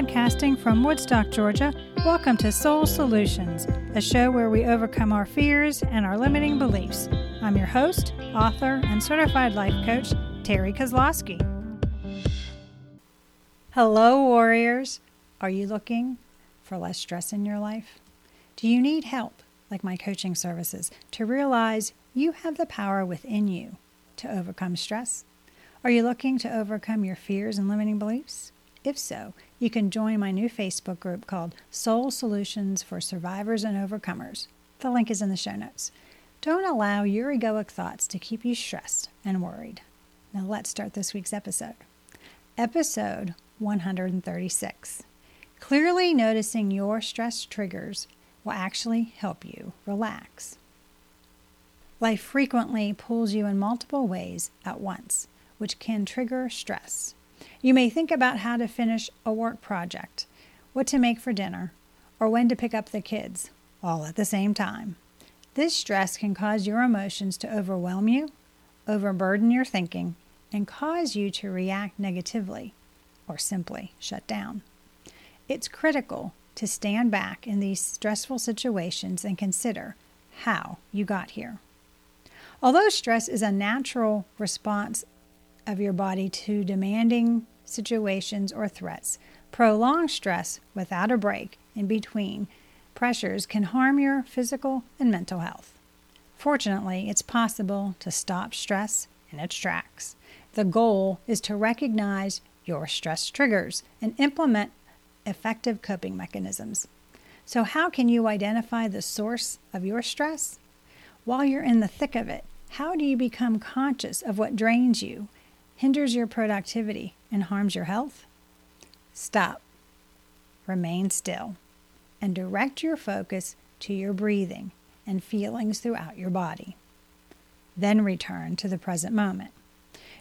Podcasting from Woodstock, Georgia, welcome to Soul Solutions, a show where we overcome our fears and our limiting beliefs. I'm your host, author, and certified life coach, Terri Kozlowski. Hello, warriors. Are you looking for less stress in your life? Do you need help, like my coaching services, to realize you have the power within you to overcome stress? Are you looking to overcome your fears and limiting beliefs? If so, you can join my new Facebook group called Soul Solutions for Survivors and Overcomers. The link is in the show notes. Don't allow your egoic thoughts to keep you stressed and worried. Now let's start this week's episode. Episode 136. Clearly noticing your stress triggers will actually help you relax. Life frequently pulls you in multiple ways at once, which can trigger stress. You may think about how to finish a work project, what to make for dinner, or when to pick up the kids, all at the same time. This stress can cause your emotions to overwhelm you, overburden your thinking, and cause you to react negatively or simply shut down. It's critical to stand back in these stressful situations and consider how you got here. Although stress is a natural response of your body to demanding situations or threats. Prolonged stress without a break in between pressures can harm your physical and mental health. Fortunately, it's possible to stop stress in its tracks. The goal is to recognize your stress triggers and implement effective coping mechanisms. So, how can you identify the source of your stress? While you're in the thick of it, how do you become conscious of what drains you hinders your productivity, and harms your health? Stop. Remain still and direct your focus to your breathing and feelings throughout your body. Then return to the present moment.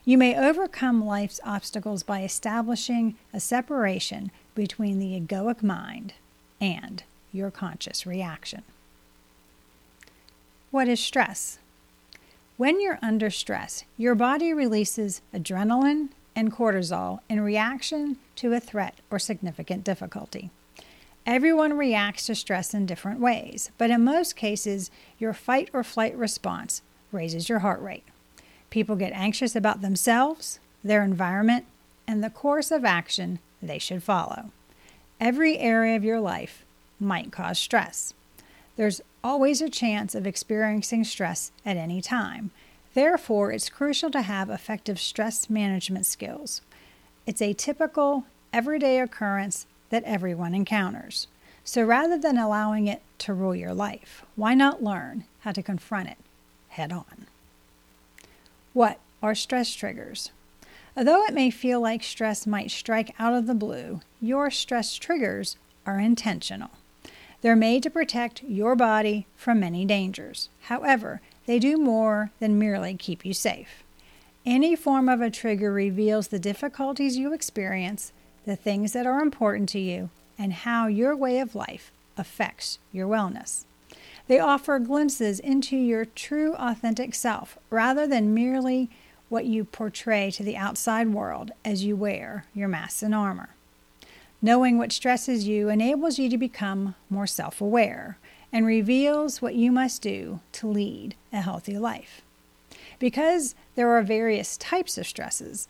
You may overcome life's obstacles by establishing a separation between the egoic mind and your conscious reaction. What is stress? When you're under stress, your body releases adrenaline and cortisol in reaction to a threat or significant difficulty. Everyone reacts to stress in different ways, but in most cases, your fight or flight response raises your heart rate. People get anxious about themselves, their environment, and the course of action they should follow. Every area of your life might cause stress. There's always a chance of experiencing stress at any time. Therefore, it's crucial to have effective stress management skills. It's a typical, everyday occurrence that everyone encounters. So rather than allowing it to rule your life, why not learn how to confront it head on? What are stress triggers? Although it may feel like stress might strike out of the blue, your stress triggers are intentional. They're made to protect your body from many dangers. However, they do more than merely keep you safe. Any form of a trigger reveals the difficulties you experience, the things that are important to you, and how your way of life affects your wellness. They offer glimpses into your true, authentic self rather than merely what you portray to the outside world as you wear your masks and armor. Knowing what stresses you enables you to become more self aware and reveals what you must do to lead a healthy life. Because there are various types of stresses,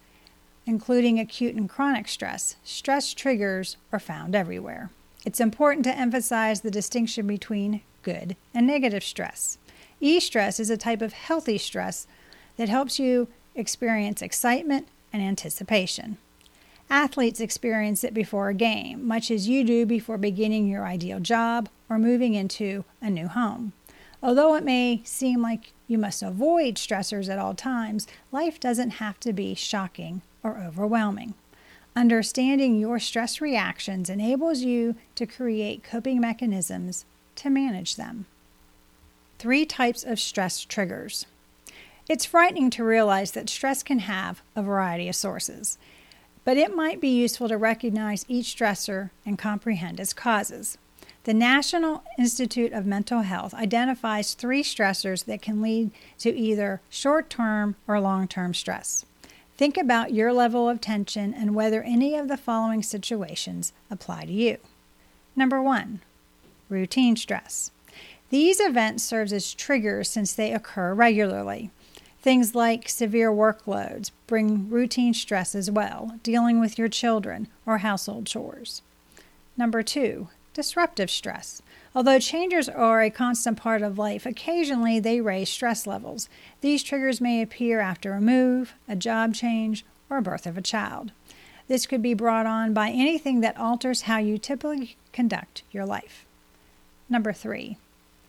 including acute and chronic stress, stress triggers are found everywhere. It's important to emphasize the distinction between good and negative stress. E stress is a type of healthy stress that helps you experience excitement and anticipation. Athletes experience it before a game, much as you do before beginning your ideal job or moving into a new home. Although it may seem like you must avoid stressors at all times, life doesn't have to be shocking or overwhelming. Understanding your stress reactions enables you to create coping mechanisms to manage them. Three types of stress triggers. It's frightening to realize that stress can have a variety of sources but it might be useful to recognize each stressor and comprehend its causes. The National Institute of Mental Health identifies three stressors that can lead to either short term or long term stress Think about your level of tension and whether any of the following situations apply to you. Number one, routine stress. These events serve as triggers since they occur regularly. Things like severe workloads bring routine stress as well, dealing with your children or household chores. Number two, disruptive stress. Although changes are a constant part of life, occasionally they raise stress levels. These triggers may appear after a move, a job change, or a birth of a child. This could be brought on by anything that alters how you typically conduct your life. Number three,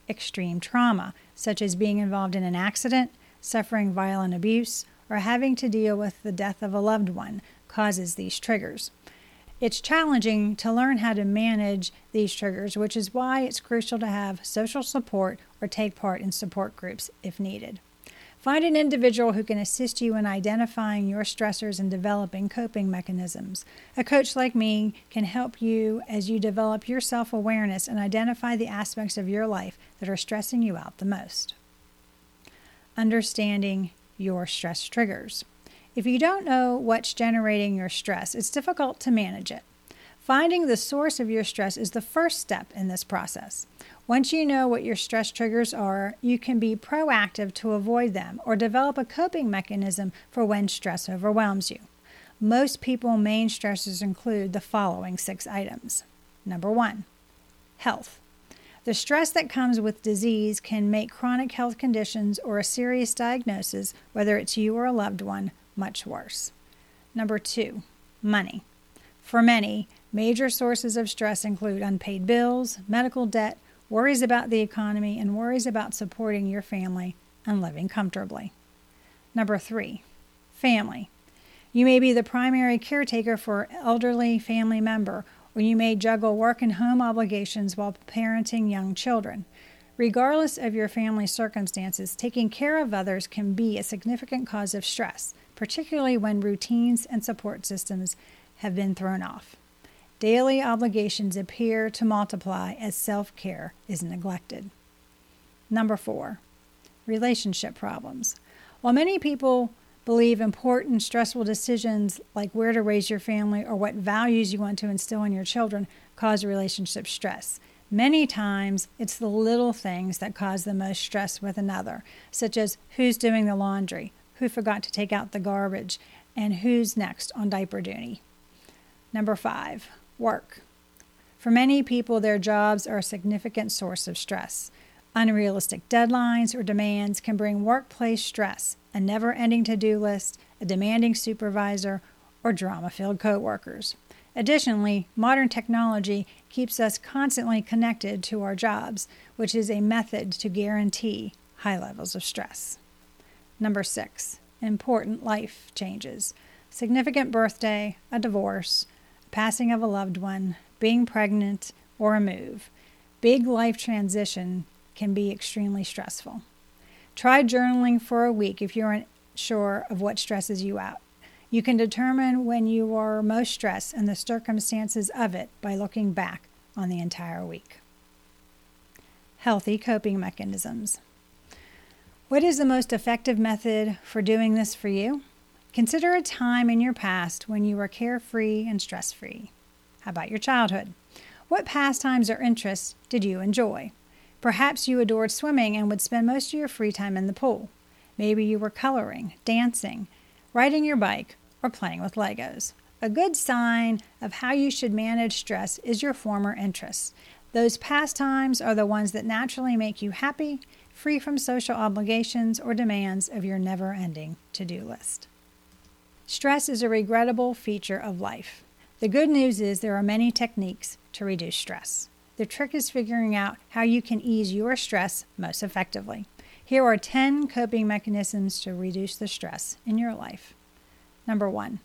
extreme trauma, such as being involved in an accident, suffering violent abuse, or having to deal with the death of a loved one, causes these triggers. It's challenging to learn how to manage these triggers, which is why it's crucial to have social support or take part in support groups if needed. Find an individual who can assist you in identifying your stressors and developing coping mechanisms. A coach like me can help you as you develop your self awareness and identify the aspects of your life that are stressing you out the most. Understanding your stress triggers. If you don't know what's generating your stress, it's difficult to manage it. Finding the source of your stress is the first step in this process. Once you know what your stress triggers are, you can be proactive to avoid them or develop a coping mechanism for when stress overwhelms you. Most people main stressors include the following six items. Number 1, health. The stress that comes with disease can make chronic health conditions or a serious diagnosis, whether it's you or a loved one, much worse. Number two, money. For many, major sources of stress include unpaid bills, medical debt, worries about the economy, and worries about supporting your family and living comfortably. Number three, family. You may be the primary caretaker for an elderly family member, or you may juggle work and home obligations while parenting young children. Regardless of your family circumstances, taking care of others can be a significant cause of stress, particularly when routines and support systems have been thrown off. Daily obligations appear to multiply as self care is neglected. Number four, relationship problems. While many people believe important, stressful decisions like where to raise your family or what values you want to instill in your children cause relationship stress, Many times, it's the little things that cause the most stress with another, such as who's doing the laundry, who forgot to take out the garbage, and who's next on diaper duty. Number five, work. For many people, their jobs are a significant source of stress. Unrealistic deadlines or demands can bring workplace stress, a never ending to do list, a demanding supervisor, or drama filled coworkers. Additionally, modern technology keeps us constantly connected to our jobs, which is a method to guarantee high levels of stress. Number six, important life changes. Significant birthday, a divorce, passing of a loved one, being pregnant, or a move. Big life transition can be extremely stressful. Try journaling for a week if you're unsure of what stresses you out. You can determine when you are most stressed and the circumstances of it by looking back on the entire week. Healthy coping mechanisms. What is the most effective method for doing this for you? Consider a time in your past when you were carefree and stress free. How about your childhood? What pastimes or interests did you enjoy? Perhaps you adored swimming and would spend most of your free time in the pool. Maybe you were coloring, dancing, riding your bike, or playing with Legos. A good sign of how you should manage stress is your former interests. Those pastimes are the ones that naturally make you happy, free from social obligations or demands of your never ending to do list. Stress is a regrettable feature of life. The good news is there are many techniques to reduce stress. The trick is figuring out how you can ease your stress most effectively. Here are 10 coping mechanisms to reduce the stress in your life. Number one,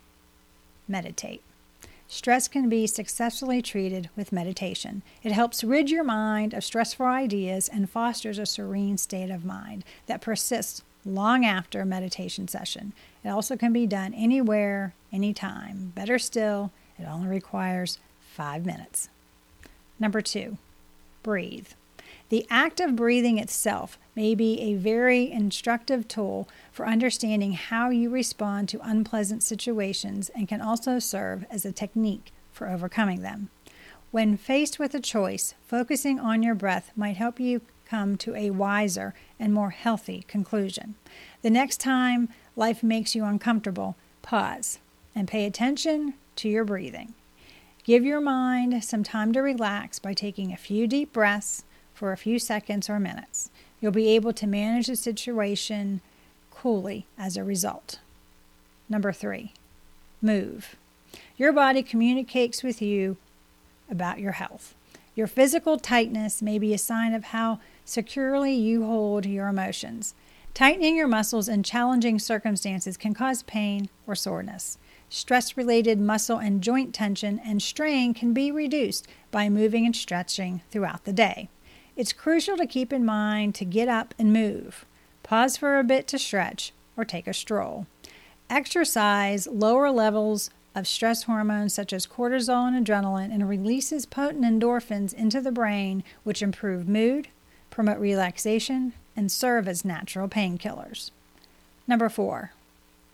meditate. Stress can be successfully treated with meditation. It helps rid your mind of stressful ideas and fosters a serene state of mind that persists long after a meditation session. It also can be done anywhere, anytime. Better still, it only requires five minutes. Number two, breathe. The act of breathing itself may be a very instructive tool for understanding how you respond to unpleasant situations and can also serve as a technique for overcoming them. When faced with a choice, focusing on your breath might help you come to a wiser and more healthy conclusion. The next time life makes you uncomfortable, pause and pay attention to your breathing. Give your mind some time to relax by taking a few deep breaths for a few seconds or minutes. You'll be able to manage the situation coolly as a result. Number three, move. Your body communicates with you about your health. Your physical tightness may be a sign of how securely you hold your emotions. Tightening your muscles in challenging circumstances can cause pain or soreness. Stress related muscle and joint tension and strain can be reduced by moving and stretching throughout the day. It's crucial to keep in mind to get up and move. Pause for a bit to stretch or take a stroll. Exercise lower levels of stress hormones such as cortisol and adrenaline and releases potent endorphins into the brain, which improve mood, promote relaxation, and serve as natural painkillers. Number four,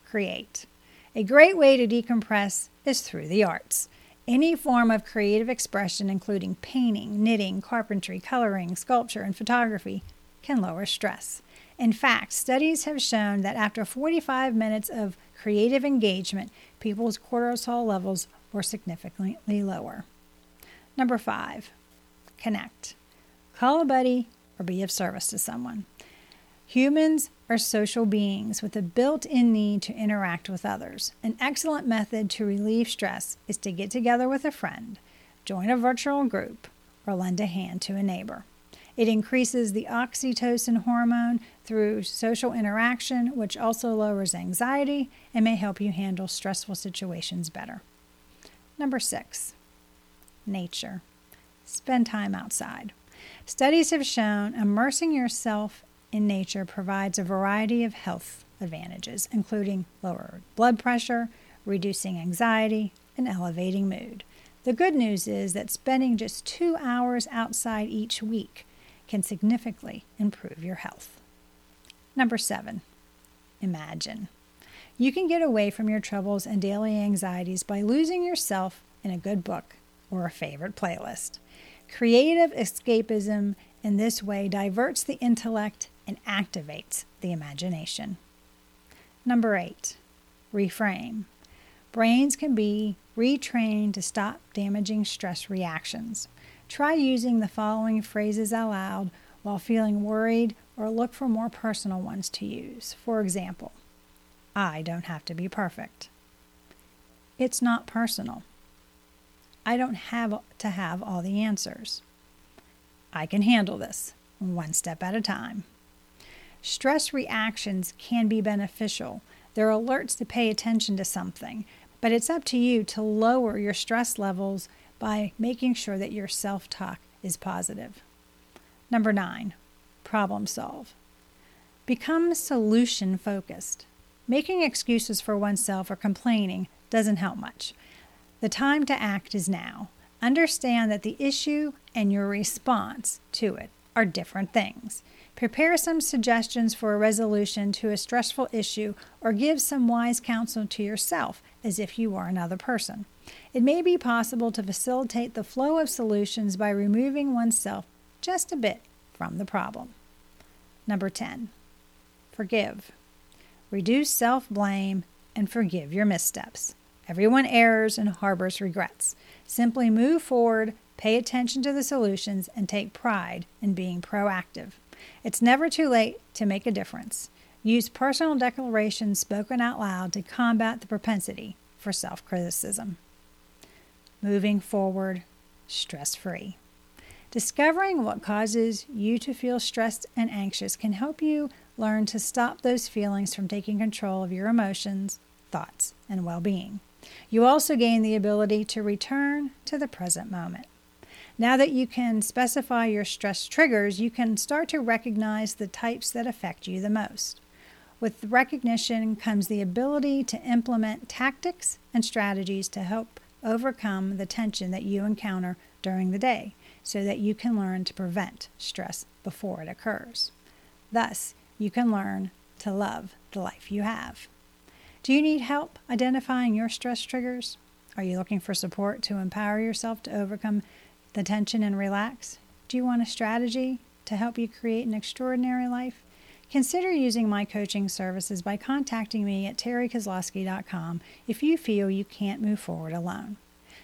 create. A great way to decompress is through the arts. Any form of creative expression, including painting, knitting, carpentry, coloring, sculpture, and photography, can lower stress. In fact, studies have shown that after 45 minutes of creative engagement, people's cortisol levels were significantly lower. Number five, connect. Call a buddy or be of service to someone. Humans are social beings with a built in need to interact with others. An excellent method to relieve stress is to get together with a friend, join a virtual group, or lend a hand to a neighbor. It increases the oxytocin hormone through social interaction, which also lowers anxiety and may help you handle stressful situations better. Number six, nature. Spend time outside. Studies have shown immersing yourself in nature provides a variety of health advantages, including lower blood pressure, reducing anxiety, and elevating mood. The good news is that spending just two hours outside each week can significantly improve your health. Number seven, imagine. You can get away from your troubles and daily anxieties by losing yourself in a good book or a favorite playlist. Creative escapism in this way diverts the intellect and activates the imagination. Number eight, reframe. Brains can be retrained to stop damaging stress reactions. Try using the following phrases aloud while feeling worried or look for more personal ones to use. For example, I don't have to be perfect. It's not personal. I don't have to have all the answers. I can handle this one step at a time. Stress reactions can be beneficial. They're alerts to pay attention to something, but it's up to you to lower your stress levels by making sure that your self talk is positive. Number nine, problem solve. Become solution focused. Making excuses for oneself or complaining doesn't help much. The time to act is now. Understand that the issue and your response to it are different things. Prepare some suggestions for a resolution to a stressful issue or give some wise counsel to yourself as if you were another person. It may be possible to facilitate the flow of solutions by removing oneself just a bit from the problem. Number 10, forgive. Reduce self blame and forgive your missteps. Everyone errs and harbors regrets. Simply move forward, pay attention to the solutions, and take pride in being proactive. It's never too late to make a difference. Use personal declarations spoken out loud to combat the propensity for self criticism moving forward stress free. Discovering what causes you to feel stressed and anxious can help you learn to stop those feelings from taking control of your emotions, thoughts, and well being. You also gain the ability to return to the present moment. Now that you can specify your stress triggers, you can start to recognize the types that affect you the most. With recognition comes the ability to implement tactics and strategies to help overcome the tension that you encounter during the day so that you can learn to prevent stress before it occurs. Thus, you can learn to love the life you have. Do you need help identifying your stress triggers? Are you looking for support to empower yourself to overcome the tension and relax? Do you want a strategy to help you create an extraordinary life? Consider using my coaching services by contacting me at terrikozlowski.com if you feel you can't move forward alone.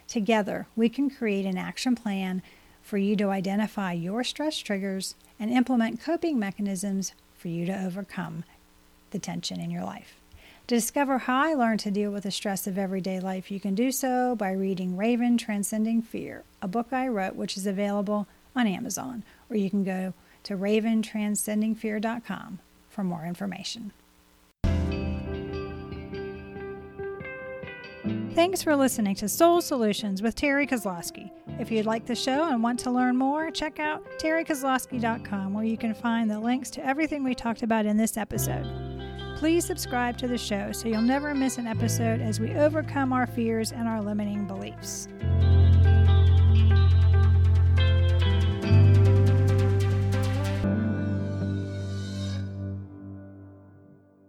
Together, we can create an action plan for you to identify your stress triggers and implement coping mechanisms for you to overcome the tension in your life. To discover how I learned to deal with the stress of everyday life, you can do so by reading Raven Transcending Fear, a book I wrote which is available on Amazon, or you can go to raventranscendingfear.com for more information. Thanks for listening to Soul Solutions with Terri Kozlowski. If you'd like the show and want to learn more, check out terrikozlowski.com where you can find the links to everything we talked about in this episode. Please subscribe to the show so you'll never miss an episode as we overcome our fears and our limiting beliefs.